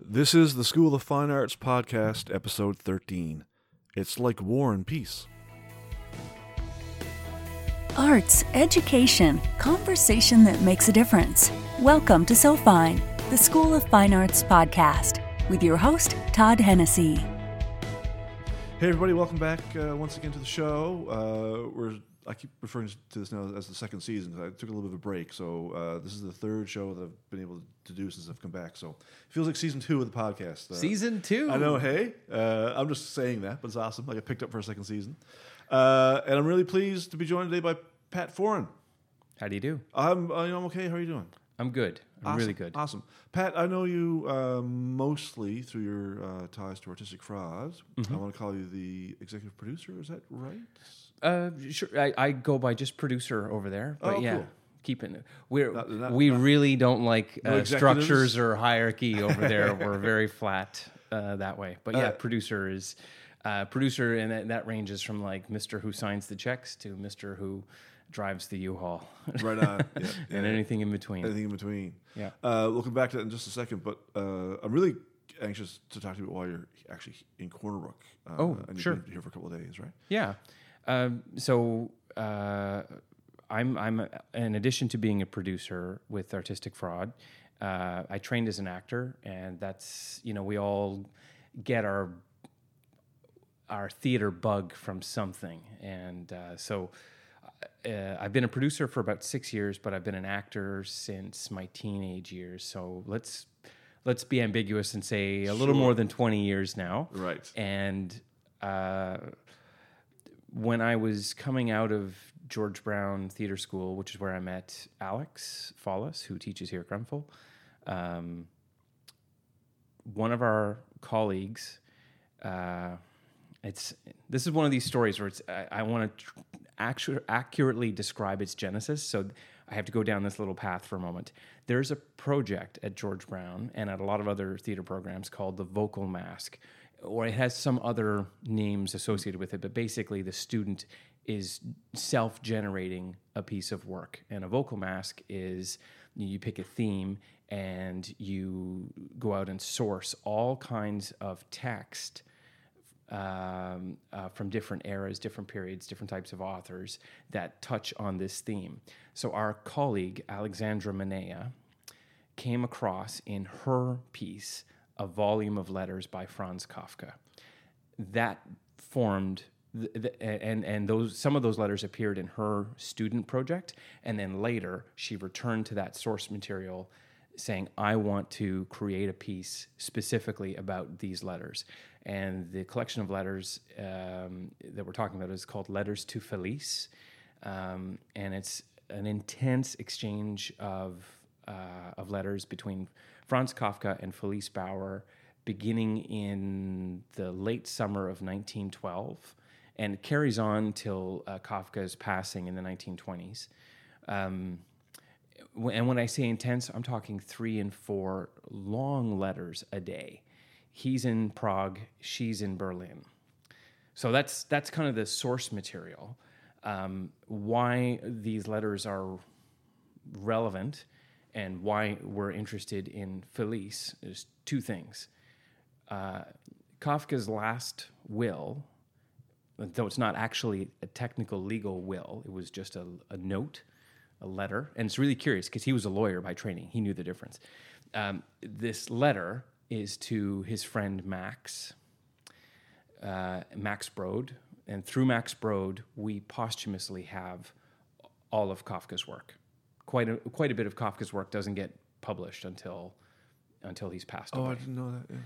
This is the School of Fine Arts podcast, episode 13. It's like war and peace. Arts, education, conversation that makes a difference. Welcome to So Fine, the School of Fine Arts podcast, with your host, Todd Hennessy. Hey, everybody, welcome back uh, once again to the show. Uh, we're I keep referring to this now as the second season because I took a little bit of a break. So uh, this is the third show that I've been able to do since I've come back. So it feels like season two of the podcast. Uh, Season two. I know. Hey, uh, I'm just saying that, but it's awesome. Like I got picked up for a second season, uh, and I'm really pleased to be joined today by Pat Foran. How do you do? I'm uh, I'm okay. How are you doing? I'm good. I'm Awesome. really good. Awesome. Pat, I know you uh, mostly through your uh, ties to Artistic Frauds. Mm-hmm. I want to call you the executive producer. Is that right? Uh, sure. I, I go by just producer over there, but Oh, yeah, cool. keeping we're Not- not- we not- really don't like No uh, executives? structures or hierarchy over there. we're very flat uh, that way. But yeah, Uh, producer is uh, producer, and that, that ranges from like Mister who signs the checks to Mister who drives the U-Haul, Right on. Yeah, and yeah. anything in between. Anything in between. Yeah. Uh, we'll come back to that in just a second, but uh, I'm really anxious to talk to you while you're actually in Corner Brook. Uh, Oh, and you've sure. been here for a couple of days, right? Yeah. Um, so uh, I'm I'm in addition to being a producer with Artistic Fraud, uh, I trained as an actor, and that's you know we all get our our theater bug from something, and uh, so. Uh, I've been a producer for about six years, but I've been an actor since my teenage years. So let's let's be ambiguous and say a little Sure. more than twenty years now. Right. And uh, when I was coming out of George Brown Theater School, which is where I met Alex Fallis, who teaches here at Grenfell, um, one of our colleagues, uh, it's this is one of these stories where it's I, I want to tr- actu- accurately describe its genesis. So I have to go down this little path for a moment. There's a project at George Brown and at a lot of other theater programs called the Vocal Mask, or it has some other names associated with it. But basically, the student is self-generating a piece of work, and a vocal mask is you pick a theme and you go out and source all kinds of text um, uh, from different eras, different periods, different types of authors that touch on this theme. So our colleague Alexandra Manea came across in her piece a volume of letters by Franz Kafka. That formed. th- th- and and those some of those letters appeared in her student project, and then later she returned to that source material, saying, "I want to create a piece specifically about these letters." And the collection of letters um, that we're talking about is called "Letters to Felice," um, and it's an intense exchange of uh, of letters between Franz Kafka and Felice Bauer, beginning in the late summer of 1912, and carries on till uh, Kafka's passing in the 1920s. Um, and when I say intense, I'm talking three and four long letters a day. He's in Prague, she's in Berlin. So that's that's kind of the source material. Um, why these letters are relevant and why we're interested in Felice is two things. Uh, Kafka's last will, though it's not actually a technical legal will, it was just a, a note, a letter. And it's really curious because he was a lawyer by training, he knew the difference. Um, this letter is to his friend Max, uh, Max Brod. And through Max Brod, we posthumously have all of Kafka's work. Quite a, quite a bit of Kafka's work doesn't get published until until he's passed Oh, away. I didn't know that. Yeah.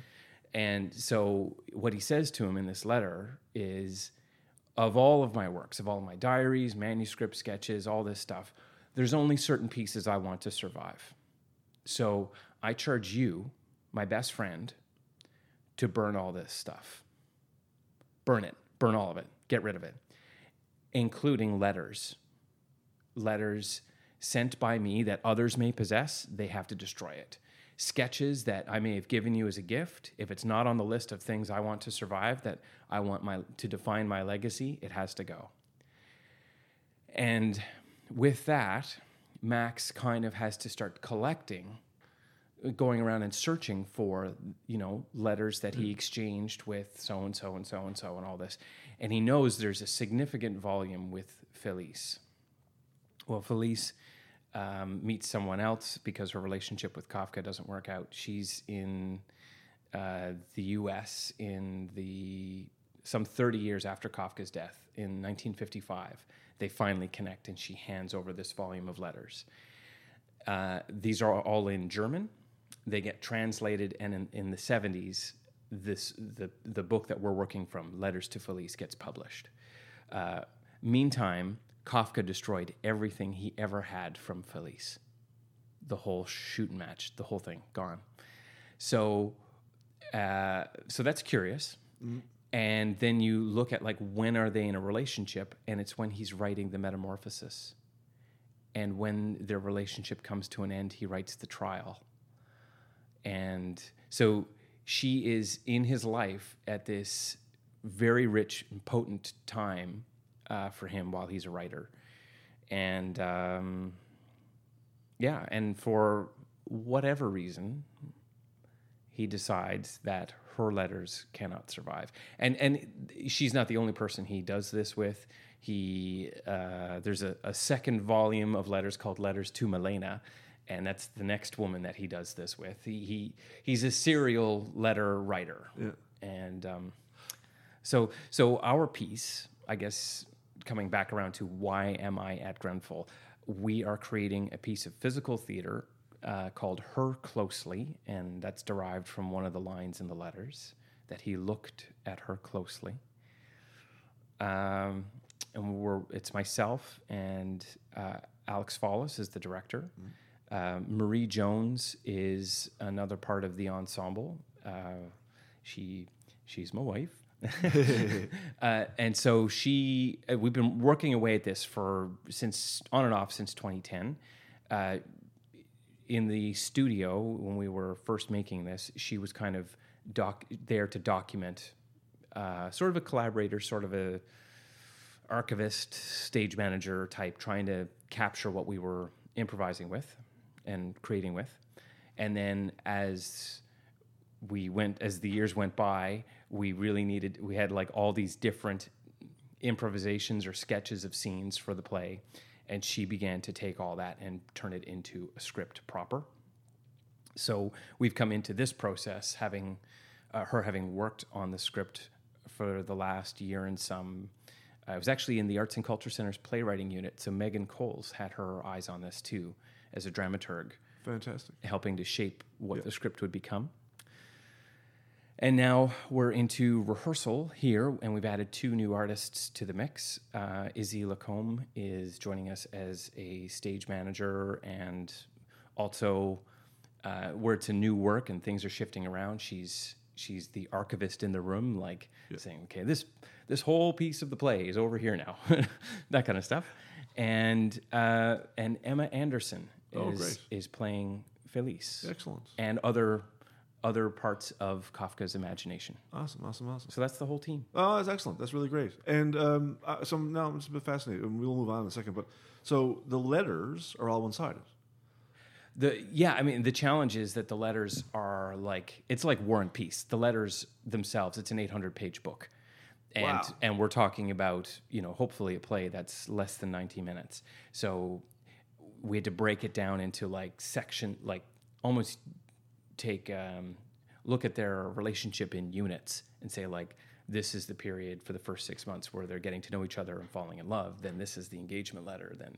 And so what he says to him in this letter is of all of my works, of all of my diaries, manuscripts, sketches, all this stuff, there's only certain pieces I want to survive. So I charge you, my best friend, to burn all this stuff. Burn it, burn all of it, get rid of it, including letters. Letters sent by me that others may possess, they have to destroy it. Sketches that I may have given you as a gift, if it's not on the list of things I want to survive, that I want my to define my legacy, it has to go. And with that, Max kind of has to start collecting going around and searching for you know letters that he hmm. exchanged with so and so and so and so and all this and he knows there's a significant volume with felice well felice um, meets someone else because her relationship with kafka doesn't work out she's in uh, the us in the some 30 years after kafka's death in 1955 they finally connect and she hands over this volume of letters uh, these are all in German. They get translated, and in, in the 70s, this the the book that we're working from, Letters to Felice, gets published. Uh, meantime, Kafka destroyed everything he ever had from Felice. The whole shooting match, the whole thing, gone. So, uh, so that's curious. And then you look at like when are they in a relationship, and it's when he's writing the Metamorphosis and when their relationship comes to an end, he writes the trial. And so she is in his life at this very rich and potent time uh, for him while he's a writer. And um, yeah, and for whatever reason, he decides that her letters cannot survive. And and she's not the only person he does this with. He uh, there's a, a second volume of letters called Letters to Milena, and that's the next woman that he does this with. He, he he's a serial letter writer, Yeah. and um, so so our piece, I guess, coming back around to why am I at Grenfell? We are creating a piece of physical theater uh, called Her Closely, and that's derived from one of the lines in the letters that he looked at her closely. Um, and we're it's myself and uh, Alex Fallis is the director. Uh, Marie Jones is another part of the ensemble. Uh, she she's my wife. uh, and so she, uh, we've been working away at this for since on and off since 2010. Uh, in the studio when we were first making this, she was kind of doc there to document, uh, sort of a collaborator, sort of a archivist, stage manager type, trying to capture what we were improvising with and creating with. And then as we went, as the years went by, we really needed, we had like all these different improvisations or sketches of scenes for the play. And she began to take all that and turn it into a script proper. So we've come into this process having uh, her having worked on the script for the last year and some. I was actually in the Arts and Culture Center's playwriting unit, so Megan Coles had her eyes on this too as a dramaturg, Fantastic. helping to shape what the script would become. And now we're into rehearsal here, and we've added two new artists to the mix. Uh, Izzy Lacombe is joining us as a stage manager, and also uh, where it's a new work and things are shifting around. She's she's the archivist in the room, like saying, "Okay, this this whole piece of the play is over here now," that kind of stuff. And uh, and Emma Anderson Oh, is great. is playing Felice Excellent. and other other parts of Kafka's imagination. Awesome, awesome, awesome. So that's the whole team. Oh, that's excellent. That's really great. And um, uh, so now I'm just a bit fascinated, and we'll move on in a second. But so the letters are all one-sided. The yeah, I mean the challenge is that the letters are like it's like War and Peace. The letters themselves, it's an 800 page book. And Wow. and we're talking about, you know, hopefully a play that's less than 90 minutes. So we had to break it down into like section like almost take um, look at their relationship in units and say like this is the period for the first six months where they're getting to know each other and falling in love then this is the engagement letter then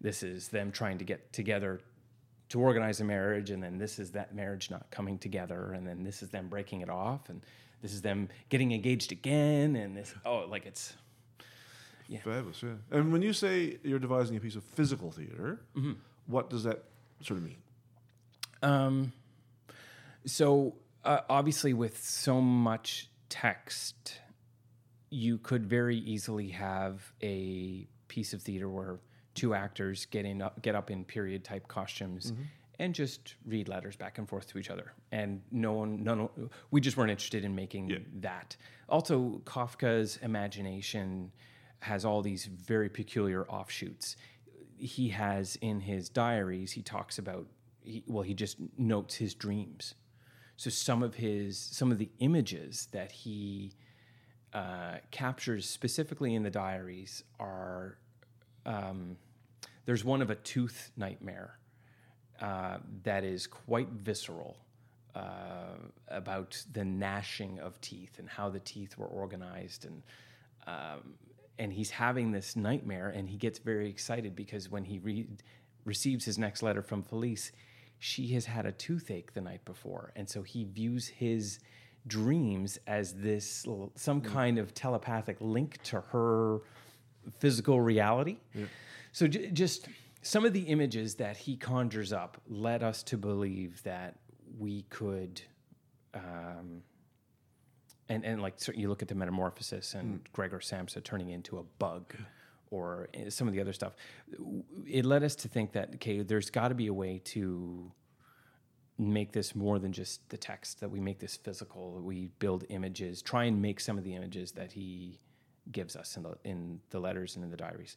this is them trying to get together to organize a marriage and then this is that marriage not coming together and then this is them breaking it off and this is them getting engaged again and this oh like it's Yeah. Fabulous, yeah. And when you say you're devising a piece of physical theater, Mm-hmm. what does that sort of mean? Um, so uh, obviously, with so much text, you could very easily have a piece of theater where two actors get in up, get up in period type costumes and just read letters back and forth to each other. And no one, none, we just weren't interested in making Yeah. that. Also, Kafka's imagination has all these very peculiar offshoots. He has in his diaries, he talks about he, well, he just notes his dreams. So some of his some of the images that he uh, captures specifically in the diaries are um, there's one of a tooth nightmare uh, that is quite visceral uh, about the gnashing of teeth and how the teeth were organized and um, and he's having this nightmare and he gets very excited because when he re- receives his next letter from Felice, she has had a toothache the night before. And so he views his dreams as this some kind of telepathic link to her physical reality. So j- just some of the images that he conjures up led us to believe that we could, um, and and like so you look at the metamorphosis and Gregor Samsa turning into a bug, or uh, some of the other stuff. It led us to think that okay, there's got to be a way to make this more than just the text that we make this physical we build images try and make some of the images that he gives us in the in the letters and in the diaries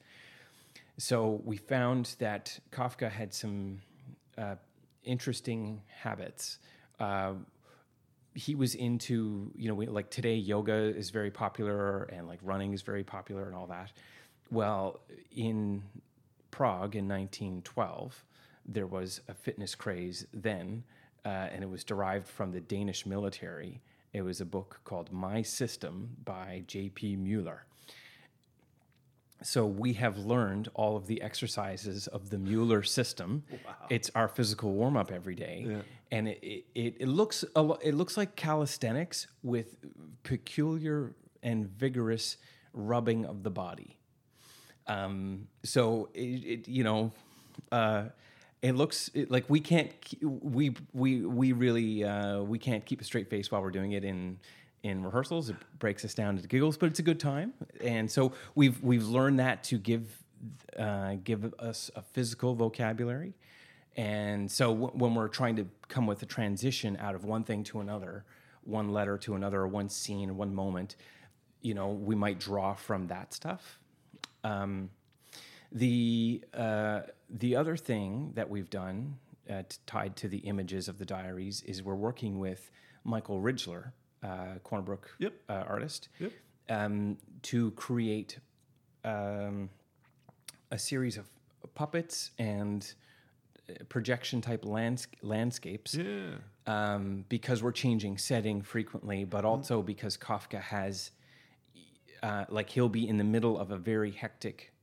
so we found that kafka had some uh, interesting habits uh, he was into you know we, like today yoga is very popular and like running is very popular and all that well in prague in 1912 there was a fitness craze then uh, and it was derived from the danish military it was a book called my system by j.p mueller so we have learned all of the exercises of the Mueller system. Wow. It's our physical warm up every day, and it, it, it, it looks a lo- it looks like calisthenics with peculiar and vigorous rubbing of the body. Um, so it, it you know, uh, it looks it, like we can't we we we really uh, we can't keep a straight face while we're doing it in in rehearsals. It breaks us down into giggles, but it's a good time. And so we've we've learned that to give uh, give us a physical vocabulary. And so w- when we're trying to come with a transition out of one thing to another, one letter to another, or one scene, or one moment, you know, we might draw from that stuff. Um, the uh, the other thing that we've done uh, t- tied to the images of the diaries is we're working with Michael Ridgler, uh, Cornerbrook Yep. uh, artist, Yep. um, to create um, a series of puppets and uh, projection type lands- landscapes Yeah. um, because we're changing setting frequently, but also because Kafka has, uh, like, he'll be in the middle of a very hectic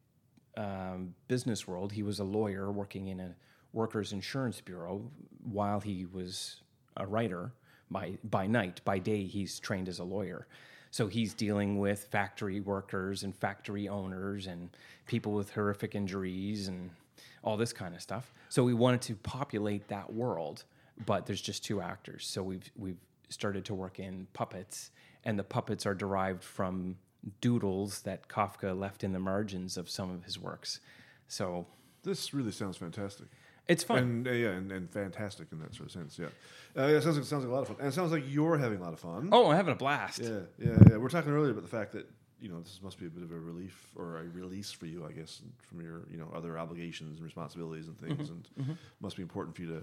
um, business world. He was a lawyer working in a workers' insurance bureau while he was a writer by by night. By day, he's trained as a lawyer. So he's dealing with factory workers and factory owners and people with horrific injuries and all this kind of stuff. So we wanted to populate that world, but there's just two actors. So we've we've started to work in puppets, and the puppets are derived from doodles that Kafka left in the margins of some of his works. So This really sounds fantastic. it's fun. And uh, yeah, and, and fantastic in that sort of sense. Yeah, uh, yeah. It sounds like it sounds like a lot of fun, and it sounds like you're having a lot of fun. oh, I'm having a blast. Yeah, yeah, yeah. We're talking earlier about the fact that you know this must be a bit of a relief or a release for you, I guess, from your you know other obligations and responsibilities and things, and must be important for you to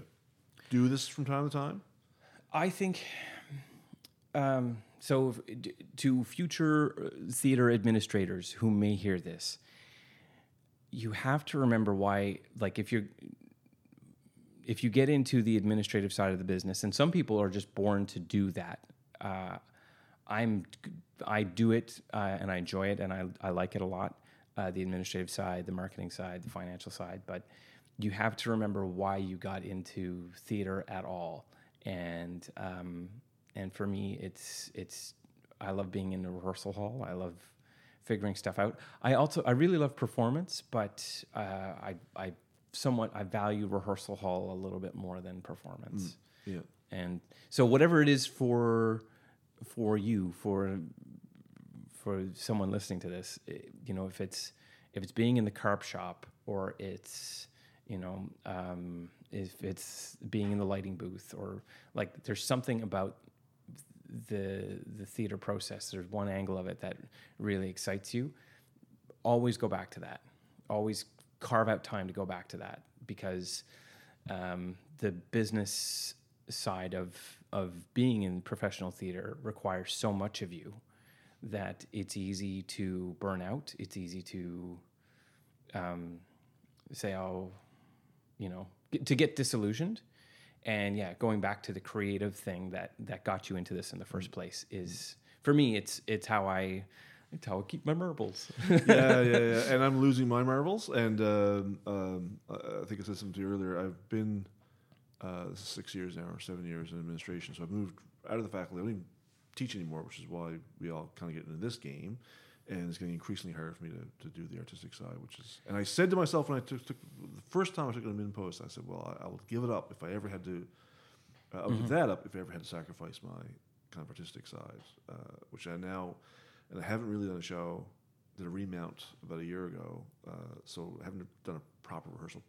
do this from time to time. I think um, so. To future uh, theater administrators who may hear this, you have to remember why. Like, if you're if you get into the administrative side of the business, and some people are just born to do that. Uh, I'm I do it uh, and I enjoy it and I I like it a lot. Uh, the administrative side, the marketing side, the financial side, but you have to remember why you got into theater at all. And um, and for me, it's it's I love being in the rehearsal hall. I love figuring stuff out. I also I really love performance, but uh, I I somewhat I value rehearsal hall a little bit more than performance. Yeah, And so whatever it is for for you for for someone listening to this, eh, you know, if it's if it's being in the carp shop or it's you know um, if it's being in the lighting booth or like there's something about the the theater process. There's one angle of it that really excites you. Always go back to that. Always carve out time to go back to that because um, the business side of of being in professional theater requires so much of you that it's easy to burn out. It's easy to um, say, "Oh, you know," get, to get disillusioned. And yeah, going back to the creative thing that that got you into this in the first place is for me. It's it's how I it's how I keep my marbles. yeah, yeah, yeah. And I'm losing my marbles. And um, um, I think I said something to you earlier. I've been uh, six years now, or seven years in administration. So I've moved out of the faculty. I don't even teach anymore, which is why we all kind of get into this game. And it's getting increasingly harder for me to, to do the artistic side, which is. And I said to myself when I took, took the first time I took an admin post, I said, "Well, I, I will give it up if I ever had to. Uh, I'll give that up if I ever had to sacrifice my kind of artistic side, uh, which I now, and I haven't really done a show. Did a remount about a year ago, uh, so I haven't done a proper rehearsal,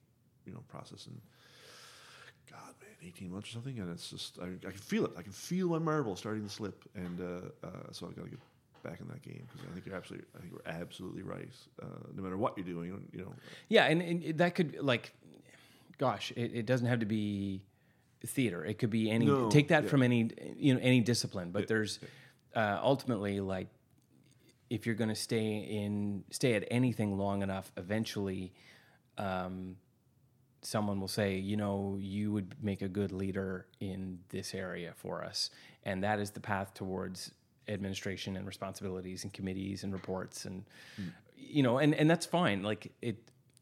you know, process and God, man, 18 months or something, and it's just I, I can feel it. I can feel my marble starting to slip, and uh, uh, so I've got to get back in that game because I think you're absolutely, I think you're absolutely right. Uh, no matter what you're doing, you know. Yeah, and, and that could like, gosh, it, it, doesn't have to be theater. It could be any. No, take that yeah. from any you know any discipline, but Yeah, there's uh, ultimately like if you're going to stay in stay at anything long enough, eventually. Um, someone will say, you know, you would make a good leader in this area for us. And that is the path towards administration and responsibilities and committees and reports and you know, and, and that's fine. Like it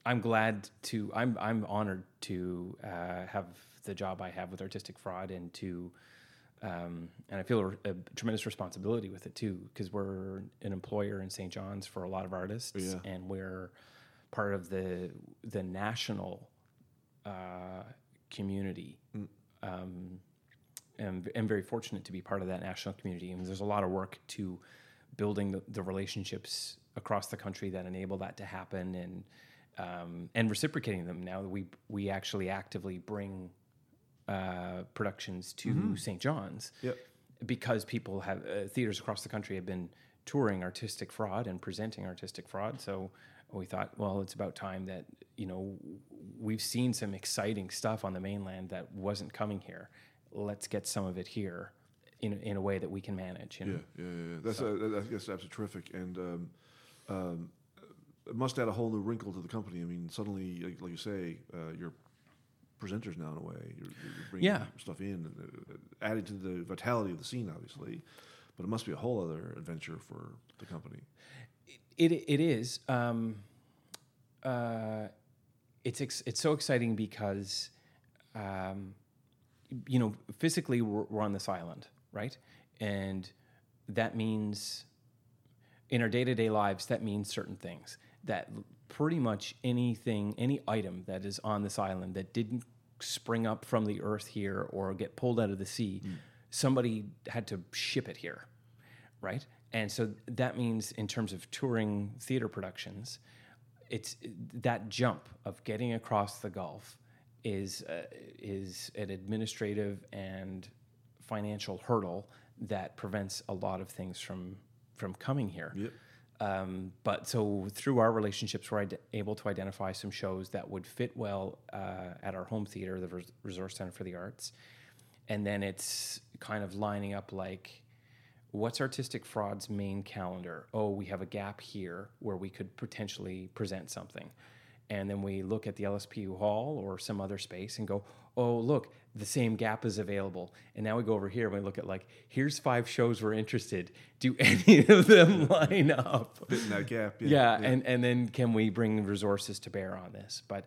I'm glad to I'm I'm honored to uh, have the job I have with artistic fraud and to um, and I feel a, a tremendous responsibility with it too because we're an employer in St. John's for a lot of artists Yeah. and we're part of the the national uh, community. Um, and I'm very fortunate to be part of that national community. And there's a lot of work to building the, the relationships across the country that enable that to happen and um, and reciprocating them. Now that we we actually actively bring uh, productions to St. John's Yep. because people have uh, theaters across the country have been touring artistic fraud and presenting artistic fraud. So we thought, well, it's about time that you know we've seen some exciting stuff on the mainland that wasn't coming here. Let's get some of it here in in a way that we can manage. You know? Yeah, yeah, yeah. yeah. That's uh, that- that's absolutely terrific, and um, um, it must add a whole new wrinkle to the company. I mean, suddenly, like, like you say, uh, you're presenters now in a way. You're, you're bringing Yeah. stuff in, uh, adding to the vitality of the scene, obviously. But it must be a whole other adventure for the company. It it is. Um, uh, it's ex- it's so exciting because, um, you know, physically we're, we're on this island, right? And that means, in our day to day lives, that means certain things. That pretty much anything, any item that is on this island that didn't spring up from the earth here or get pulled out of the sea, mm. somebody had to ship it here right? And so that means, in terms of touring theater productions, it's that jump of getting across the Gulf is uh, is an administrative and financial hurdle that prevents a lot of things from from coming here. Yep. Um, but so through our relationships, we're able to identify some shows that would fit well uh, at our home theater, the Res- Resource Center for the Arts, and then it's kind of lining up like what's artistic fraud's main calendar oh we have a gap here where we could potentially present something and then we look at the lspu hall or some other space and go oh look the same gap is available. And now we go over here and we look at like here's five shows we're interested. Do any of them line up? Fit in that gap. yeah, and and then can we bring resources to bear on this? But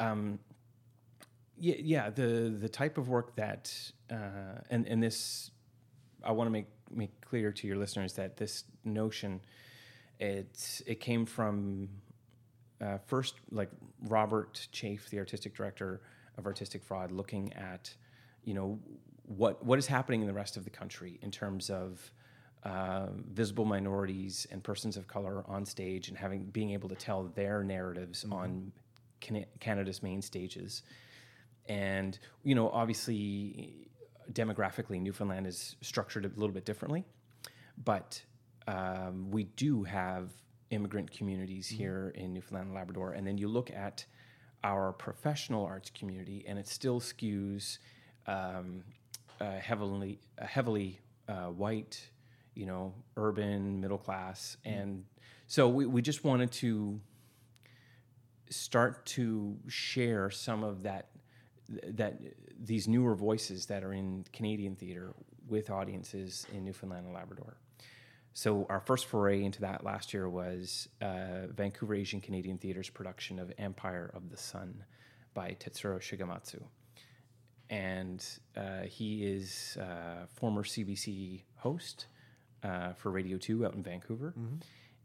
um yeah, yeah the the type of work that uh and and this i want to make make clear to your listeners that this notion it's it came from uh, first like robert chafe the artistic director of artistic fraud looking at you know what what is happening in the rest of the country in terms of uh, visible minorities and persons of color on stage and having being able to tell their narratives on Cana- Canada's main stages, and you know obviously demographically Newfoundland is structured a little bit differently, but um, we do have immigrant communities here in Newfoundland and Labrador, and then you look at our professional arts community, and it still skews um, uh, heavily uh, heavily uh, white, you know, urban, middle class, and so we, we just wanted to start to share some of that that these newer voices that are in Canadian theater with audiences in Newfoundland and Labrador. So our first foray into that last year was uh, Vancouver Asian Canadian Theater's production of Empire of the Sun by Tetsuro Shigematsu. And uh, he is a former CBC host uh, for Radio 2 out in Vancouver.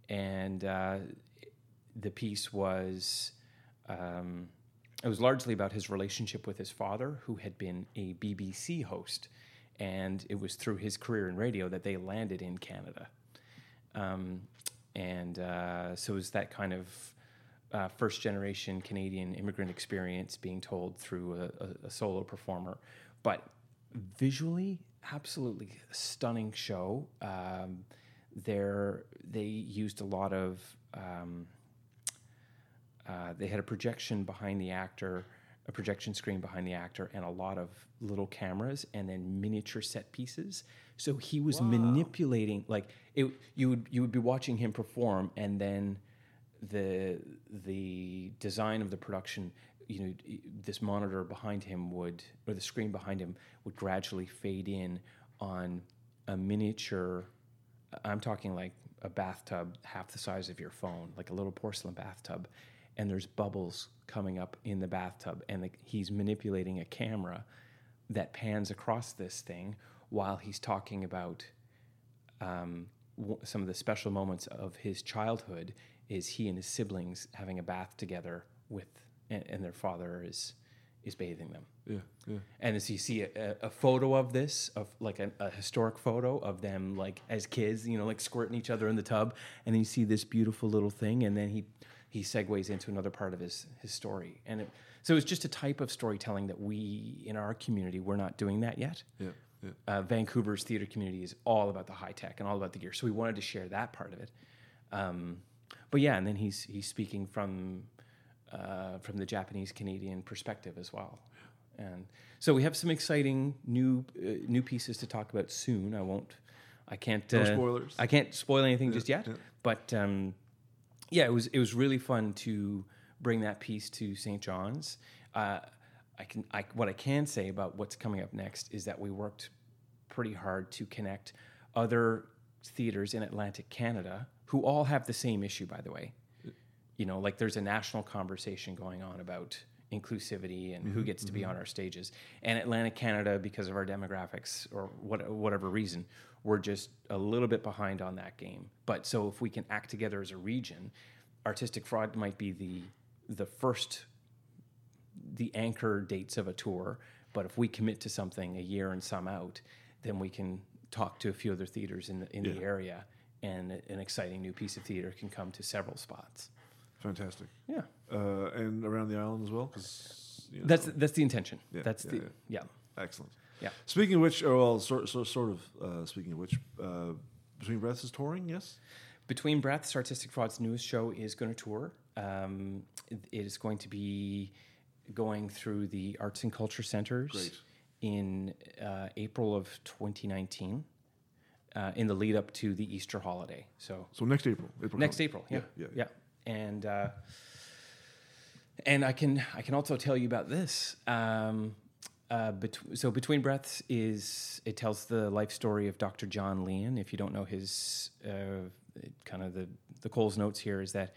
And uh, the piece was um, it was largely about his relationship with his father, who had been a BBC host, and it was through his career in radio that they landed in Canada. Um, and uh, so it was that kind of uh, first generation Canadian immigrant experience being told through a, a, a solo performer, but visually, absolutely stunning show. Um, there, they used a lot of um, uh, they had a projection behind the actor, a projection screen behind the actor, and a lot of little cameras, and then miniature set pieces. So he was manipulating, like it. You would you would be watching him perform, and then the the design of the production. You know, this monitor behind him would, or the screen behind him would gradually fade in on a miniature I'm talking like a bathtub half the size of your phone, like a little porcelain bathtub, and there's bubbles coming up in the bathtub, and the, he's manipulating a camera that pans across this thing while he's talking about um, w- some of the special moments of his childhood. Is he and his siblings having a bath together with, and, and their father is is bathing them. Yeah, yeah. And as you see a, a, photo of this, of like a, a historic photo of them like as kids, you know, like squirting each other in the tub, and then you see this beautiful little thing, and then he he segues into another part of his his story, and it, so it's just a type of storytelling that we in our community we're not doing that yet. Yeah, yeah. Uh, Vancouver's theater community is all about the high tech and all about the gear, so we wanted to share that part of it. Um, but yeah, and then he's he's speaking from uh, from the Japanese Canadian perspective as well. And so we have some exciting new uh, new pieces to talk about soon. I won't, I can't. No uh, spoilers. I can't spoil anything just yet. yeah. But um, yeah, it was it was really fun to bring that piece to St. John's. Uh, I can I, what I can say about what's coming up next is that we worked pretty hard to connect other theaters in Atlantic Canada who all have the same issue, by the way you know, like there's a national conversation going on about inclusivity and who gets to be on our stages. And Atlantic Canada, because of our demographics or what, whatever reason, we're just a little bit behind on that game. But so if we can act together as a region, artistic fraud might be the the first the anchor dates of a tour. But if we commit to something a year and some out, then we can talk to a few other theaters in the in the area, and an exciting new piece of theater can come to several spots. Fantastic. Yeah. Uh, and around the island as well, because you know, That's that's the intention. Yeah, that's yeah, the yeah. yeah. excellent. Yeah. Speaking of which, or well, sort, sort, sort of. Uh, speaking of which, uh, between breaths is touring. Yes. Between Breaths, Artistic Fraud's newest show is going to tour. Um, it, is going to be going through the arts and culture centers Great. in uh, April of 2019, uh, in the lead up to the Easter holiday. So So next April. April next. April, yeah, Yeah, yeah. and uh, and I can I can also tell you about this. Um, uh, bet- so between breaths is it tells the life story of Dr. John Lien. If you don't know his uh, kind of the the Coles notes here is that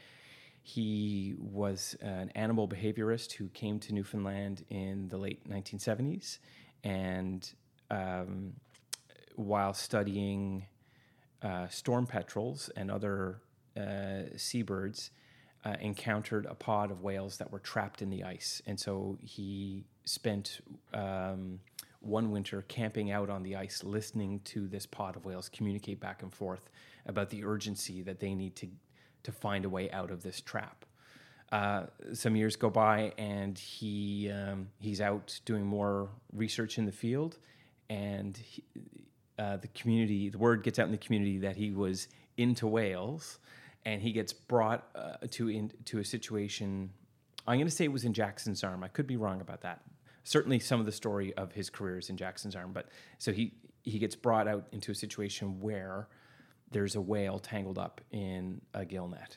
he was an animal behaviorist who came to Newfoundland in the late 1970s, and um, while studying uh, storm petrels and other uh, seabirds, uh, encountered a pod of whales that were trapped in the ice. And so he spent um, one winter camping out on the ice, listening to this pod of whales communicate back and forth about the urgency that they need to, to find a way out of this trap. Uh, some years go by, and he um, he's out doing more research in the field, and he, uh, the community, the word gets out in the community that he was into whales, and he gets brought uh, to in, to a situation I'm going to say it was in Jackson's Arm. I could be wrong about that. Certainly, some of the story of his career is in Jackson's Arm. But so he he gets brought out into a situation where there's a whale tangled up in a gill net,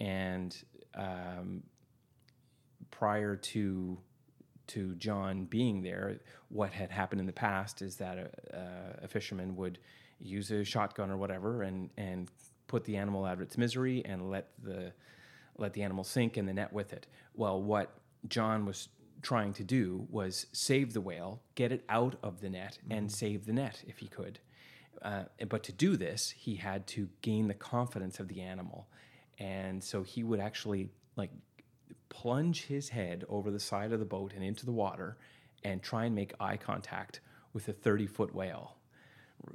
and um, prior to to John being there, what had happened in the past is that a, a fisherman would use a shotgun or whatever and and put the animal out of its misery and let the let the animal sink in the net with it. Well, what John was trying to do was save the whale, get it out of the net, and save the net if he could. Uh, but to do this, he had to gain the confidence of the animal, and so he would actually like plunge his head over the side of the boat and into the water, and try and make eye contact with a thirty foot whale.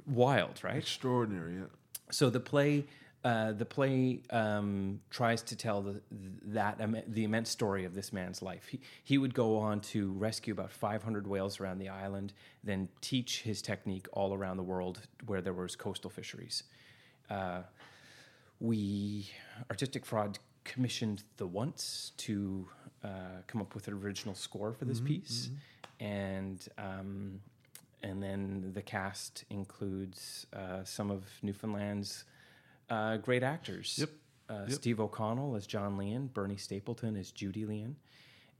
Wild, right? Extraordinary. Yeah. So the play, uh, the play um, tries to tell the, that the immense story of this man's life. He, he would go on to rescue about 500 whales around the island, then teach his technique all around the world where there was coastal fisheries. Uh, we artistic fraud commissioned the once to uh, come up with an original score for this piece, and um, and then the cast includes uh, some of Newfoundland's uh, great actors. Yep. Uh, Steve O'Connell as John Lien, Bernie Stapleton as Judy Lien,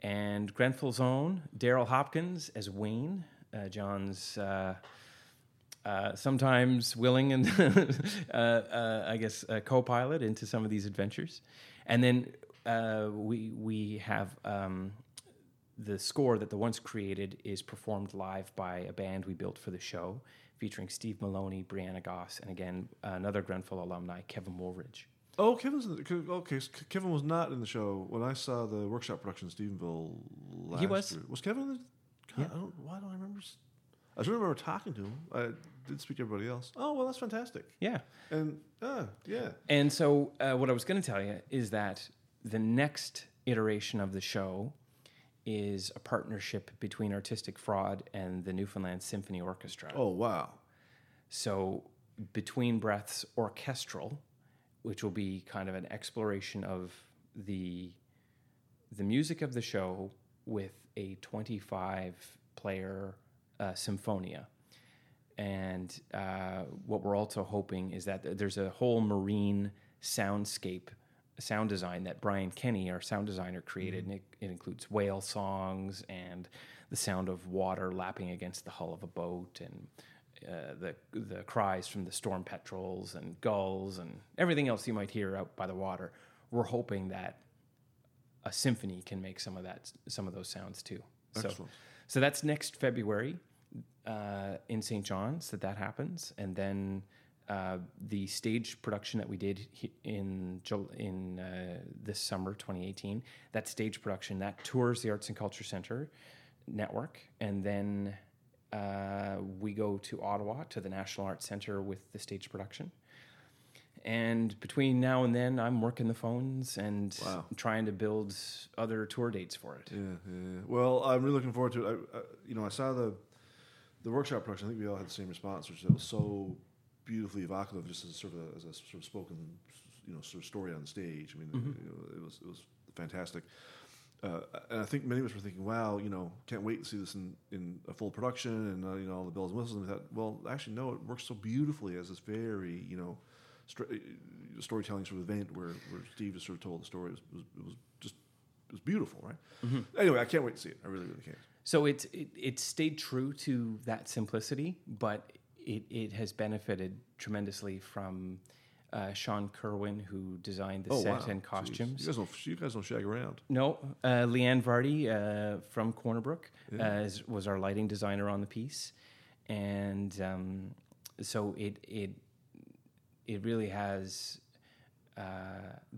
and Grenfell's own Daryl Hopkins as Wayne, uh, John's uh, uh, sometimes willing and uh, uh, I guess a co-pilot into some of these adventures, and then uh, we we have um, the score that the once created is performed live by a band we built for the show, featuring Steve Maloney, Brianna Gosse, and again another Grenfell alumni, Kevin Woolridge. Oh, Kevin's in the, okay. Kevin was not in the show when I saw the workshop production in Stephenville. Last He was. Year. Was Kevin? In the, God, I don't, why don't I remember? I just remember talking to him. I did speak to everybody else. Oh well, that's fantastic. Yeah. And ah, yeah. And so, uh, what I was going to tell you is that the next iteration of the show is a partnership between Artistic Fraud and the Newfoundland Symphony Orchestra. Oh wow. So, Between Breaths Orchestral, which will be kind of an exploration of the the music of the show with a 25 player uh, symphonia. And uh, what we're also hoping is that there's a whole marine soundscape sound design that Brian Kenny, our sound designer, created. And it, it includes whale songs and the sound of water lapping against the hull of a boat and uh, the the cries from the storm petrels and gulls and everything else you might hear out by the water. We're hoping that a symphony can make some of that some of those sounds too. So, so that's next February uh, in St. John's that that happens, and then uh, the stage production that we did in in uh, this summer 2018. That stage production that tours the Arts and Culture Center network, and then uh, we go to Ottawa to the National Arts Center with the stage production. And between now and then, I'm working the phones and Wow. trying to build other tour dates for it. Yeah, yeah, yeah. Well, I'm really looking forward to it. I, I, you know, I saw the the workshop production. I think we all had the same response, which it was so beautifully evocative, just as sort of a, as a sort of spoken, you know, sort of story on stage. I mean, you know, it was it was fantastic. Uh, and I think many of us were thinking, "Wow, you know, can't wait to see this in, in a full production and uh, you know all the bells and whistles." And we thought, well, actually, no, it works so beautifully as this very, you know, stra- uh, storytelling sort of event where, where Steve just sort of told the story. It was, it was, it was just it was beautiful, right? Anyway, I can't wait to see it. I really, really can't. So it, it it stayed true to that simplicity, but it, it has benefited tremendously from uh, Sean Kerwin, who designed the set and Jeez. costumes. You guys don't, you guys don't shag around. No, uh, Leanne Vardy uh, from Corner Brook uh, was our lighting designer on the piece, and um, so it it it really has uh,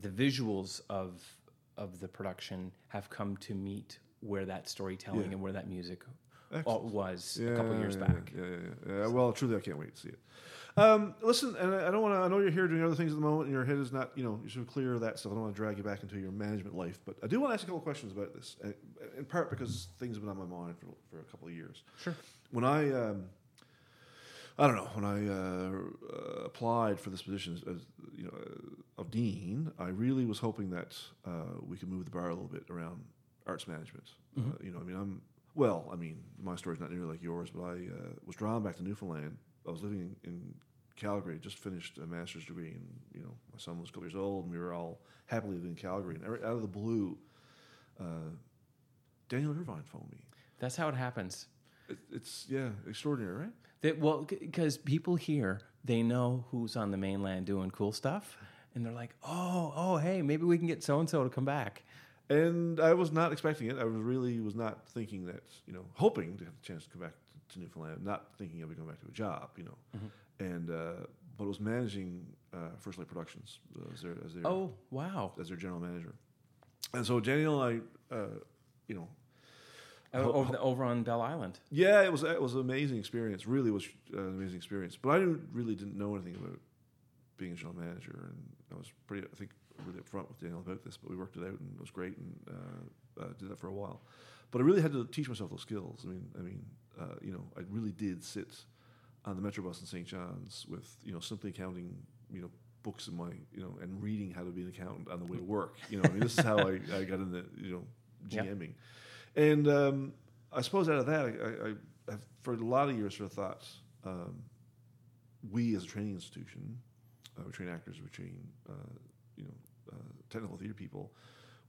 the visuals of of the production have come to meet where that storytelling Yeah. and where that music Was a couple years yeah, back. Yeah, yeah, yeah, yeah. Well, truly, I can't wait to see it. Um, listen, and I I don't want to. I know you're here doing other things at the moment, and your head is not, you know, you're clear of that stuff. I don't want to drag you back into your management life, but I do want to ask you a couple questions about this, uh, in part because things have been on my mind for, for a couple of years. Sure. When I, um, I don't know, when I uh, uh, applied for this position as, as you know uh, of dean, I really was hoping that uh, we could move the bar a little bit around arts management. Uh, you know, I mean, I'm well. I mean, my story's not nearly like yours, but I uh, was drawn back to Newfoundland. I was living in, in Calgary, just finished a master's degree, and you know, my son was a couple years old, and we were all happily living in Calgary. And every- out of the blue, uh, Daniel Irvine phoned me. That's how it happens. It, it's yeah, extraordinary, right? That well, because people here they know who's on the mainland doing cool stuff, and they're like, oh, oh, hey, maybe we can get so and so to come back. And I was not expecting it. I was really was not thinking that, you know, hoping to have a chance to come back to, to Newfoundland, not thinking I would go back to a job, you know. And uh, but I was managing uh, First Light Productions uh, as their as their Oh, wow. as their general manager. And so Daniel and I, uh, you know, over, the, over on Bell Island. yeah, it was it was an amazing experience. Really was uh, an amazing experience. But I didn't, really didn't know anything about being a general manager, and I was pretty, I think, really upfront with Daniel about this. But we worked it out, and it was great, and uh, uh, did that for a while. But I really had to teach myself those skills. I mean, I mean, uh, you know, I really did sit on the Metro bus in St. John's with you know simply counting, you know. Books in my, you know, and reading how to be an accountant on the way to work. You know, I mean, this is how I, I got into, you know. GMing. And um, I suppose out of that, I, I, I have for a lot of years sort of thought um, we as a training institution, uh, we train actors, we train uh, you know technical theater people,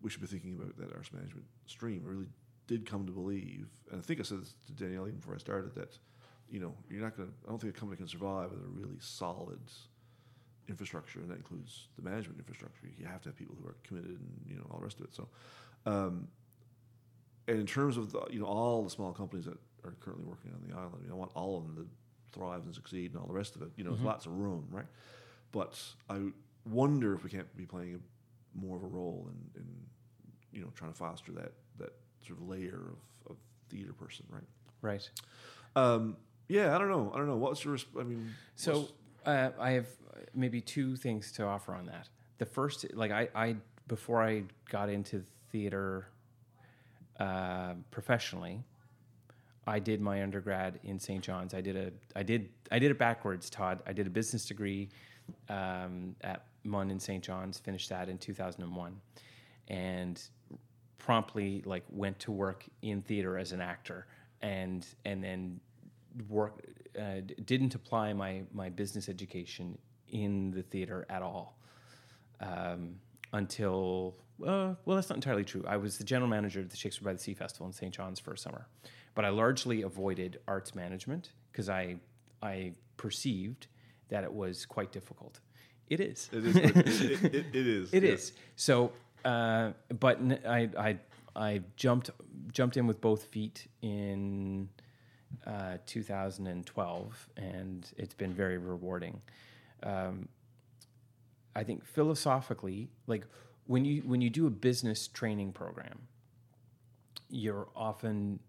we should be thinking about that arts management stream. I really did come to believe, and I think I said this to Danielle even before I started that you know you're not going to. I don't think a company can survive with a really solid infrastructure, and that includes the management infrastructure. You have to have people who are committed, and you know all the rest of it. So. Um, and in terms of the, you know all the small companies that are currently working on the island, I, mean, I want all of them to thrive and succeed and all the rest of it. You know, there's lots of room, right? But I wonder if we can't be playing a, more of a role in, in you know trying to foster that that sort of layer of, of theater person, right? Right. Um, yeah, I don't know. I don't know. What's your? I mean, So uh, I have maybe two things to offer on that. The first, like I, I before I got into theater uh, professionally, I did my undergrad in St. John's. I did a, I did, I did it backwards, Todd. I did a business degree um, at MUN in St. John's. Finished that in 2001, and promptly like went to work in theater as an actor, and and then work uh, didn't apply my my business education in the theater at all um, until uh, well that's not entirely true i was the general manager of the shakespeare by the sea festival in st john's for a summer but i largely avoided arts management because i i perceived that it was quite difficult it is it is. it, it, it, it is. it yeah. is. So, uh, but n- I, I, I jumped jumped in with both feet in uh, 2012, and it's been very rewarding. Um, I think philosophically, like when you when you do a business training program, you're often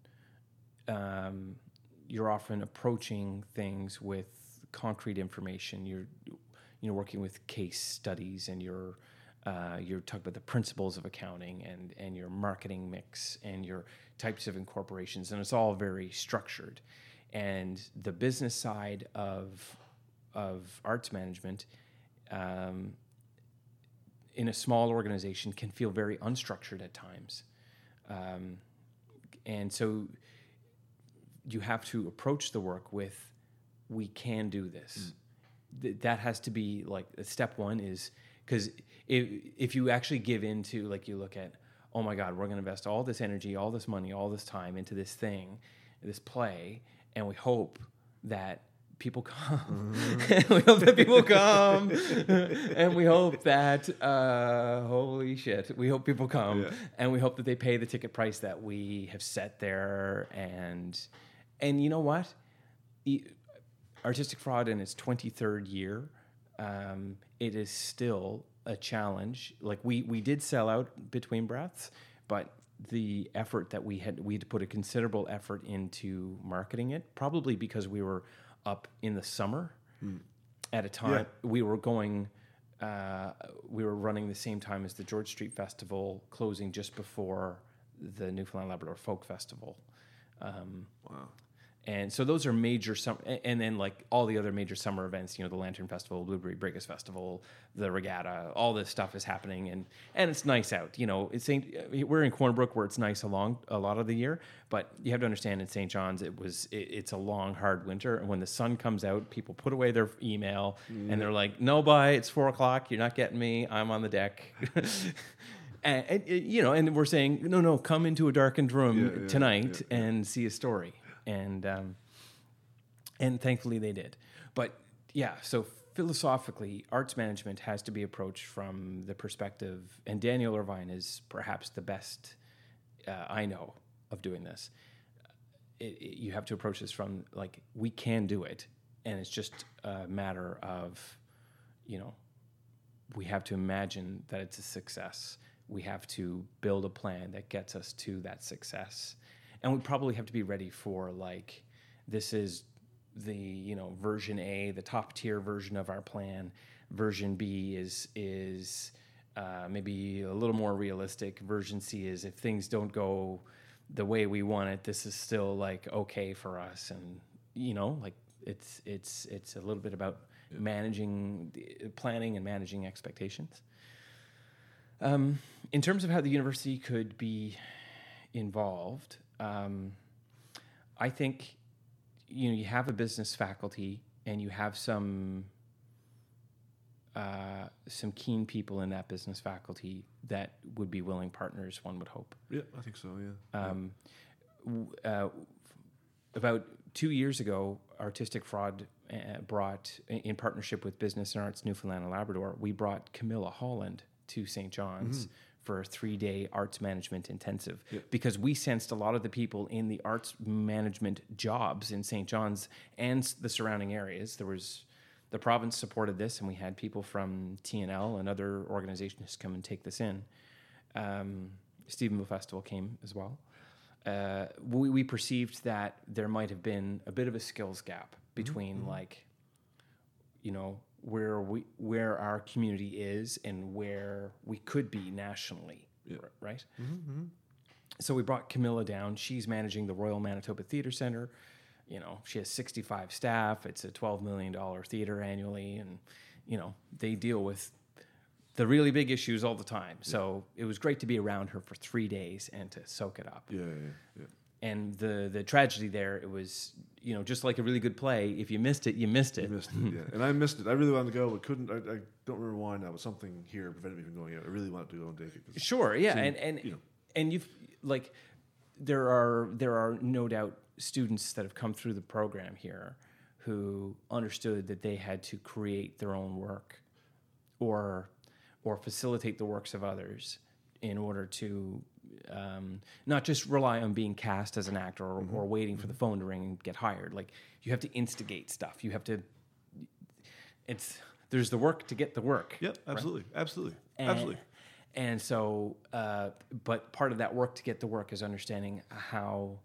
um, you're often approaching things with concrete information. You're you know working with case studies, and you're uh, you're talking about the principles of accounting and and your marketing mix and your types of incorporations, and it's all very structured. And the business side of of arts management. Um, in a small organization can feel very unstructured at times. Um, and so you have to approach the work with, we can do this. Th- that has to be like step one is because if, if you actually give into, like you look at, oh my God, we're going to invest all this energy, all this money, all this time into this thing, this play, and we hope that people come. we hope that people come, and we hope that uh, holy shit, we hope people come, Yeah. and we hope that they pay the ticket price that we have set there, and and you know what, artistic fraud in its twenty third year, um, it is still a challenge. Like we we did sell out between breaths, but the effort that we had we had to put a considerable effort into marketing it probably because we were up in the summer at a time we were going uh, we were running the same time as the george street festival closing just before the newfoundland labrador folk festival um, Wow. And so those are major summer, and then like all the other major summer events, you know, the Lantern Festival, Blueberry Breakfast Festival, the regatta, all this stuff is happening, and and it's nice out. You know, it's Saint. We're in Corner Brook where it's nice along a lot of the year, but you have to understand in St. John's it was it, it's a long hard winter, and when the sun comes out, people put away their email and mm. they're like, "No, bye, it's four o'clock. You're not getting me. I'm on the deck." and, and, you know, and we're saying, "No, no, come into a darkened room Yeah, yeah, tonight yeah. and see a story." And um, and thankfully they did. But yeah, so philosophically, arts management has to be approached from the perspective, and Daniel Irvine is perhaps the best uh, I know of doing this. It, it- you have to approach this from like we can do it, and it's just a matter of, you know, we have to imagine that it's a success. We have to build a plan that gets us to that success. And we probably have to be ready for like this is the, you know, version A, the top tier version of our plan. Version B is is uh, maybe a little more realistic. Version C is if things don't go the way we want it, this is still like okay for us. And you know, like it's it's it's a little bit about managing the, planning and managing expectations um, in terms of how the university could be involved um, i think you know you have a business faculty and you have some uh, some keen people in that business faculty that would be willing partners one would hope Yeah, I think so. Yeah. um, w- uh, about two years ago, Artistic Fraud uh, brought, in partnership with Business and Arts Newfoundland and Labrador, we brought Camilla Holland to St. John's for a three day arts management intensive because we sensed a lot of the people in the arts management jobs in St. John's and the surrounding areas. There was the province supported this, and we had people from TNL and other organizations come and take this in. Um, Stephenville Festival came as well. Uh, we, we perceived that there might have been a bit of a skills gap between like, you know, where we where our community is and where we could be nationally, r- right? Mm-hmm, mm-hmm. So we brought Camilla down. She's managing the Royal Manitoba Theatre Center. You know, she has 65 staff. It's a 12 million dollar theater annually, and you know they deal with the really big issues all the time. So it was great to be around her for three days and to soak it up. Yeah, yeah, yeah. And the the tragedy there, it was you know just like a really good play. If you missed it, you missed it. I missed it, yeah. And I missed it. I really wanted to go, but couldn't. I, I don't remember why now, but something here prevented me from going out. I really wanted to go and take it. Sure, yeah, seemed, and and you know. and you've like there are there are no doubt students that have come through the program here who understood that they had to create their own work or or facilitate the works of others in order to um, not just rely on being cast as an actor or, or waiting for the phone to ring and get hired. Like you have to instigate stuff. You have to. It's there's the work to get the work. Yep, absolutely, absolutely, And- absolutely. And so, uh, but part of that work to get the work is understanding how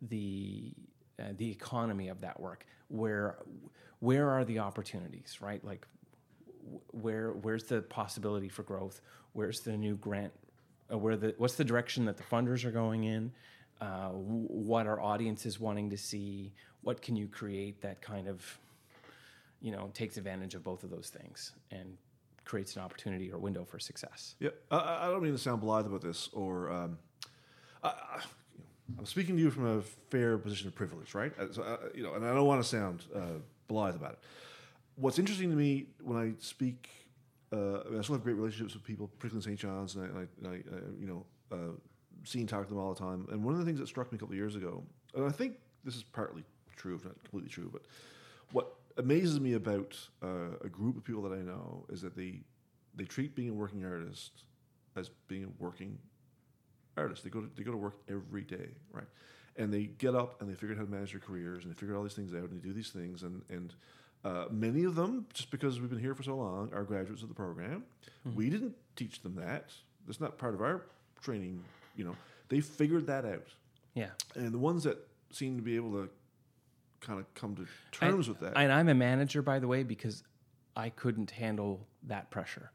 the uh, the economy of that work, where where are the opportunities, right? Like, where where's the possibility for growth? Where's the new grant? Uh, where the what's the direction that the funders are going in? Uh, wh- what are audiences wanting to see? What can you create that kind of you know takes advantage of both of those things and creates an opportunity or window for success. Yeah, I- I, I don't mean to sound blithe about this, or um, I, I, you know, I'm speaking to you from a fair position of privilege, right? Uh, So, uh, you know, and I don't want to sound uh, blithe about it. What's interesting to me when I speak, uh, I, mean, I still have great relationships with people, particularly in St. John's, and I, and I, and I uh, you know, uh, see and talk to them all the time. And one of the things that struck me a couple of years ago, and I think this is partly true, if not completely true, but what amazes me about uh, a group of people that I know is that they they treat being a working artist as being a working artist. They go to, they go to work every day, right? And they get up and they figure out how to manage their careers and they figure out all these things out and they do these things and and uh, many of them, just because we've been here for so long, are graduates of the program. We didn't teach them that. That's not part of our training. You know, they figured that out. Yeah. And the ones that seem to be able to kind of come to terms with that. And I'm a manager, by the way, because I couldn't handle that pressure.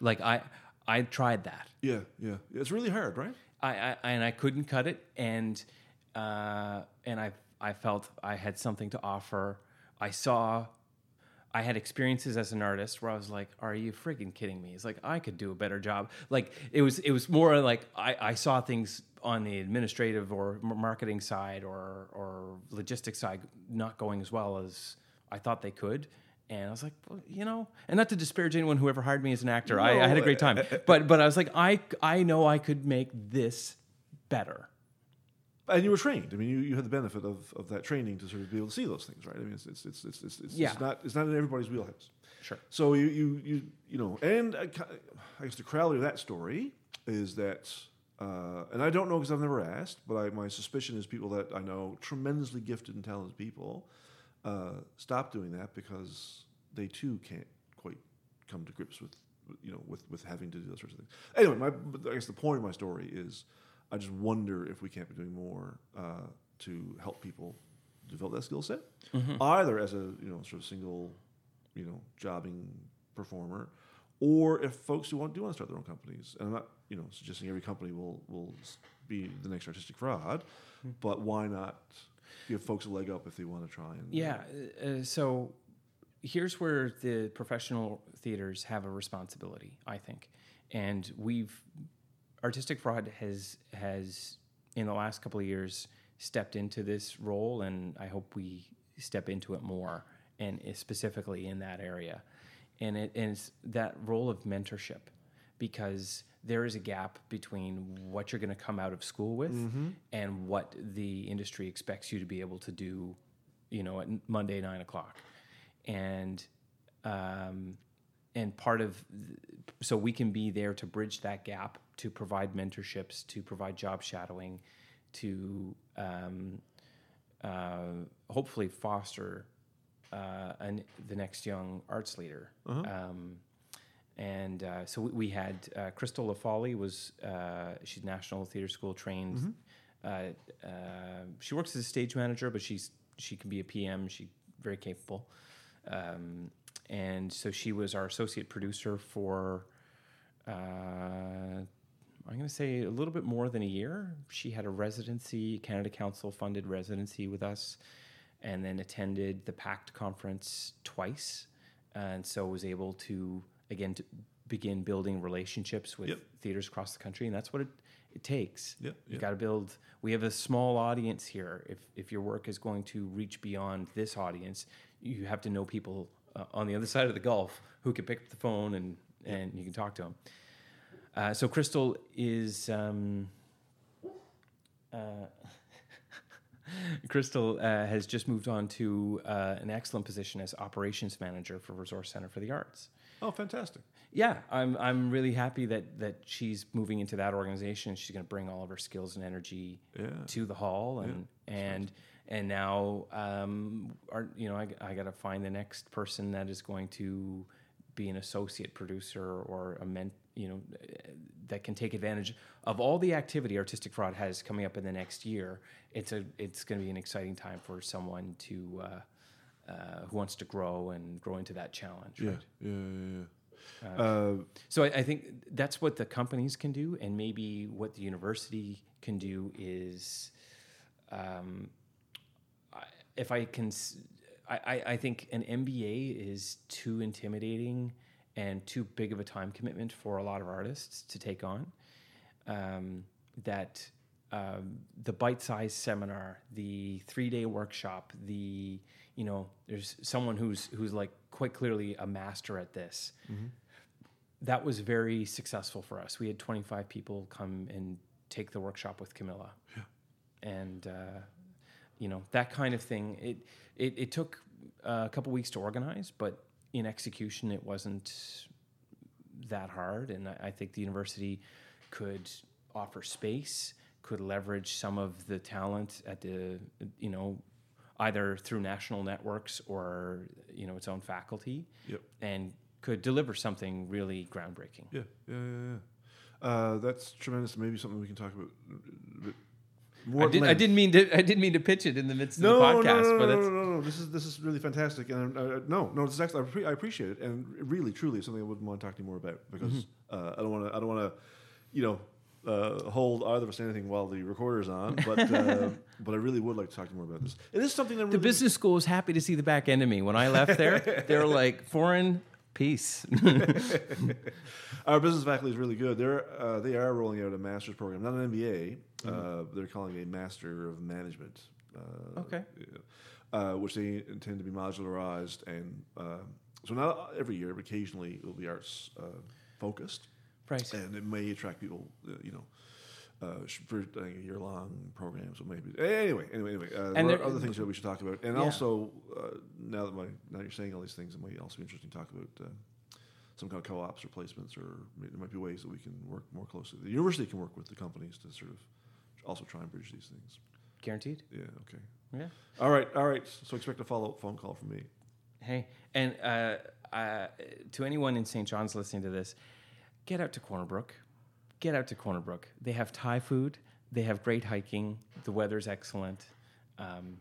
Like I, I tried that. yeah, yeah. It's really hard, right? I, I and I couldn't cut it, and uh, and I I felt I had something to offer. I saw, I had experiences as an artist where I was like, "Are you freaking kidding me?" It's like I could do a better job. Like it was, it was more like I, I saw things on the administrative or marketing side or or logistics side not going as well as I thought they could. And I was like, well, you know, and not to disparage anyone who ever hired me as an actor. I, I had a great time, but but I was like, I I know I could make this better. And you were trained. I mean, you, you had the benefit of, of that training to sort of be able to see those things, right? I mean, it's it's it's it's, it's, it's, Yeah. not it's not in everybody's wheelhouse. Sure. So you you you you know, and I, I guess the corrallary of that story is that, uh, and I don't know because I've never asked, but I, my suspicion is people that I know, tremendously gifted and talented people, uh, stop doing that because they too can't quite come to grips with you know with with having to do those sorts of things. Anyway, my I guess the point of my story is, I just wonder if we can't be doing more uh, to help people develop that skill set, either as a you know sort of single you know, jobbing performer, or if folks who want do want to start their own companies. And I'm not, you know, suggesting every company will will be the next artistic fraud, but why not give folks a leg up if they want to try and Yeah. uh, Uh, so here's where the professional theaters have a responsibility, I think, and we've artistic fraud has has in the last couple of years stepped into this role, and I hope we step into it more, and specifically in that area, and it and it's that role of mentorship, because there is a gap between what you're going to come out of school with and what the industry expects you to be able to do you know, at Monday nine o'clock, and um, and part of th- so we can be there to bridge that gap, to provide mentorships, to provide job shadowing, to um, uh, hopefully foster uh, an, the next young arts leader. Um, and uh, so we, we had uh, Crystal LaFolly was uh, she's National Theatre School trained. Uh, uh, she works as a stage manager, but she's she can be a PM. She very capable. Um, and so she was our associate producer for uh, I'm going to say a little bit more than a year. She had a residency, Canada Council funded residency with us, and then attended the PACT conference twice, and so was able to again to begin building relationships with Yep. theaters across the country, and that's what it, it takes. Yep, You yep. got to build. We have a small audience here. If if your work is going to reach beyond this audience, you have to know people uh, on the other side of the Gulf who can pick up the phone and and you can talk to them. Uh, so Crystal is um, uh, Crystal uh, has just moved on to uh, an excellent position as operations manager for Resource Center for the Arts. Oh, fantastic. Yeah, I'm I'm really happy that that she's moving into that organization. She's going to bring all of her skills and energy Yeah. to the hall, and and and now um, our, you know I, I got to find the next person that is going to be an associate producer or a men, you know that can take advantage of all the activity artistic fraud has coming up in the next year. It's a it's going to be an exciting time for someone to. Uh, uh, who wants to grow and grow into that challenge? Yeah, right? yeah, yeah. yeah. Uh, So I, I think that's what the companies can do, and maybe what the university can do is, um, I, if I can, I- I think an MBA is too intimidating and too big of a time commitment for a lot of artists to take on. Um, that um, the bite-sized seminar, the three-day workshop, the you know, there's someone who's who's like quite clearly a master at this that was very successful for us. We had 25 people come and take the workshop with Camilla. And, uh, you know, that kind of thing. It, it, it took a couple weeks to organize, but in execution, it wasn't that hard. And I, I think the university could offer space, could leverage some of the talent at the, you know, either through national networks or, you know, its own faculty Yep. and could deliver something really groundbreaking. Yeah, yeah, yeah, yeah. Uh, that's tremendous. Maybe something we can talk about. I, did, didn't mean to. I didn't mean to pitch it in the midst No, of the podcast, no, no, but no, no, no, no. This is this is really fantastic, and uh, no, no, this is actually I, appre- I appreciate it, and really, truly, it's something I wouldn't want to talk to you more about because Mm-hmm. uh, I don't want to, I don't want to, you know, uh, hold either of us anything while the recorder's on, but uh, but I really would like to talk to you more about this. It is something that The business school was happy to see the back end of me when I left there. they were like, "Foreign peace." Our business faculty is really good. They're uh, they are rolling out a master's program, not an MBA. Uh, they're calling it a Master of Management. Uh, Okay. Uh, which they intend to be modularized, and uh, so not every year, but occasionally it will be arts uh, focused, right. and it may attract people, uh, you know. Uh, for uh, year-long programs, or maybe anyway. Anyway, anyway. Uh, And there there- are other things that we should talk about, and Yeah. also uh, now that my now you're saying all these things, it might also be interesting to talk about uh, some kind of co-ops or placements, or there might be ways that we can work more closely. The university can work with the companies to sort of also try and bridge these things. Guaranteed. Yeah. Okay. Yeah. All right. All right. So expect a follow-up phone call from me. Hey, and uh, uh, to anyone in St. John's listening to this, get out to Corner Brook. Get out to Corner Brook. They have Thai food. They have great hiking. The weather's excellent. Um,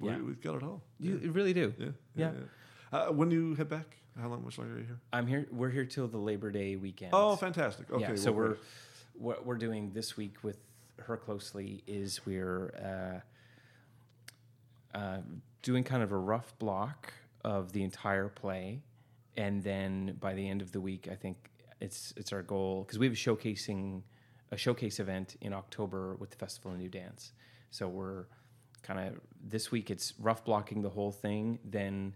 We, yeah, We've got it all. you really do. Yeah. Yeah. yeah. Uh, when do you head back? How long? Much longer are you here? I'm here. We're here till the Labor Day weekend. Oh, fantastic. Okay. yeah. So we're what we're doing this week with her closely is we're uh, uh, doing kind of a rough block of the entire play, and then by the end of the week, I think it's it's our goal because we have a showcasing a showcase event in October with the Festival of New Dance. So we're kind of this week it's rough blocking the whole thing, then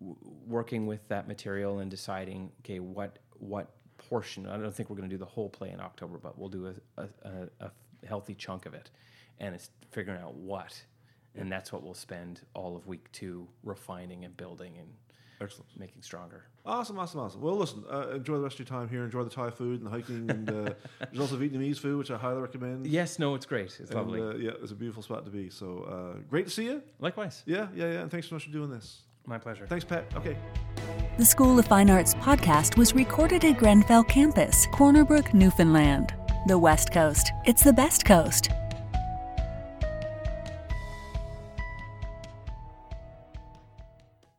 w- working with that material and deciding okay what what portion i don't think we're going to do the whole play in october but we'll do a, a, a, a healthy chunk of it and it's figuring out what and that's what we'll spend all of week two refining and building and Excellent. making stronger Awesome, awesome, awesome. Well, listen, uh, enjoy the rest of your time here. Enjoy the Thai food and the hiking. And uh, there's also Vietnamese food, which I highly recommend. yes no it's great it's And, lovely Uh, yeah, it's a beautiful spot to be. So uh, great to see you. likewise Yeah, yeah, yeah. And thanks so much for doing this. my pleasure Thanks, Pat. Okay. The School of Fine Arts podcast was recorded at Grenfell campus, Corner Brook, Newfoundland. The West Coast. It's the best coast.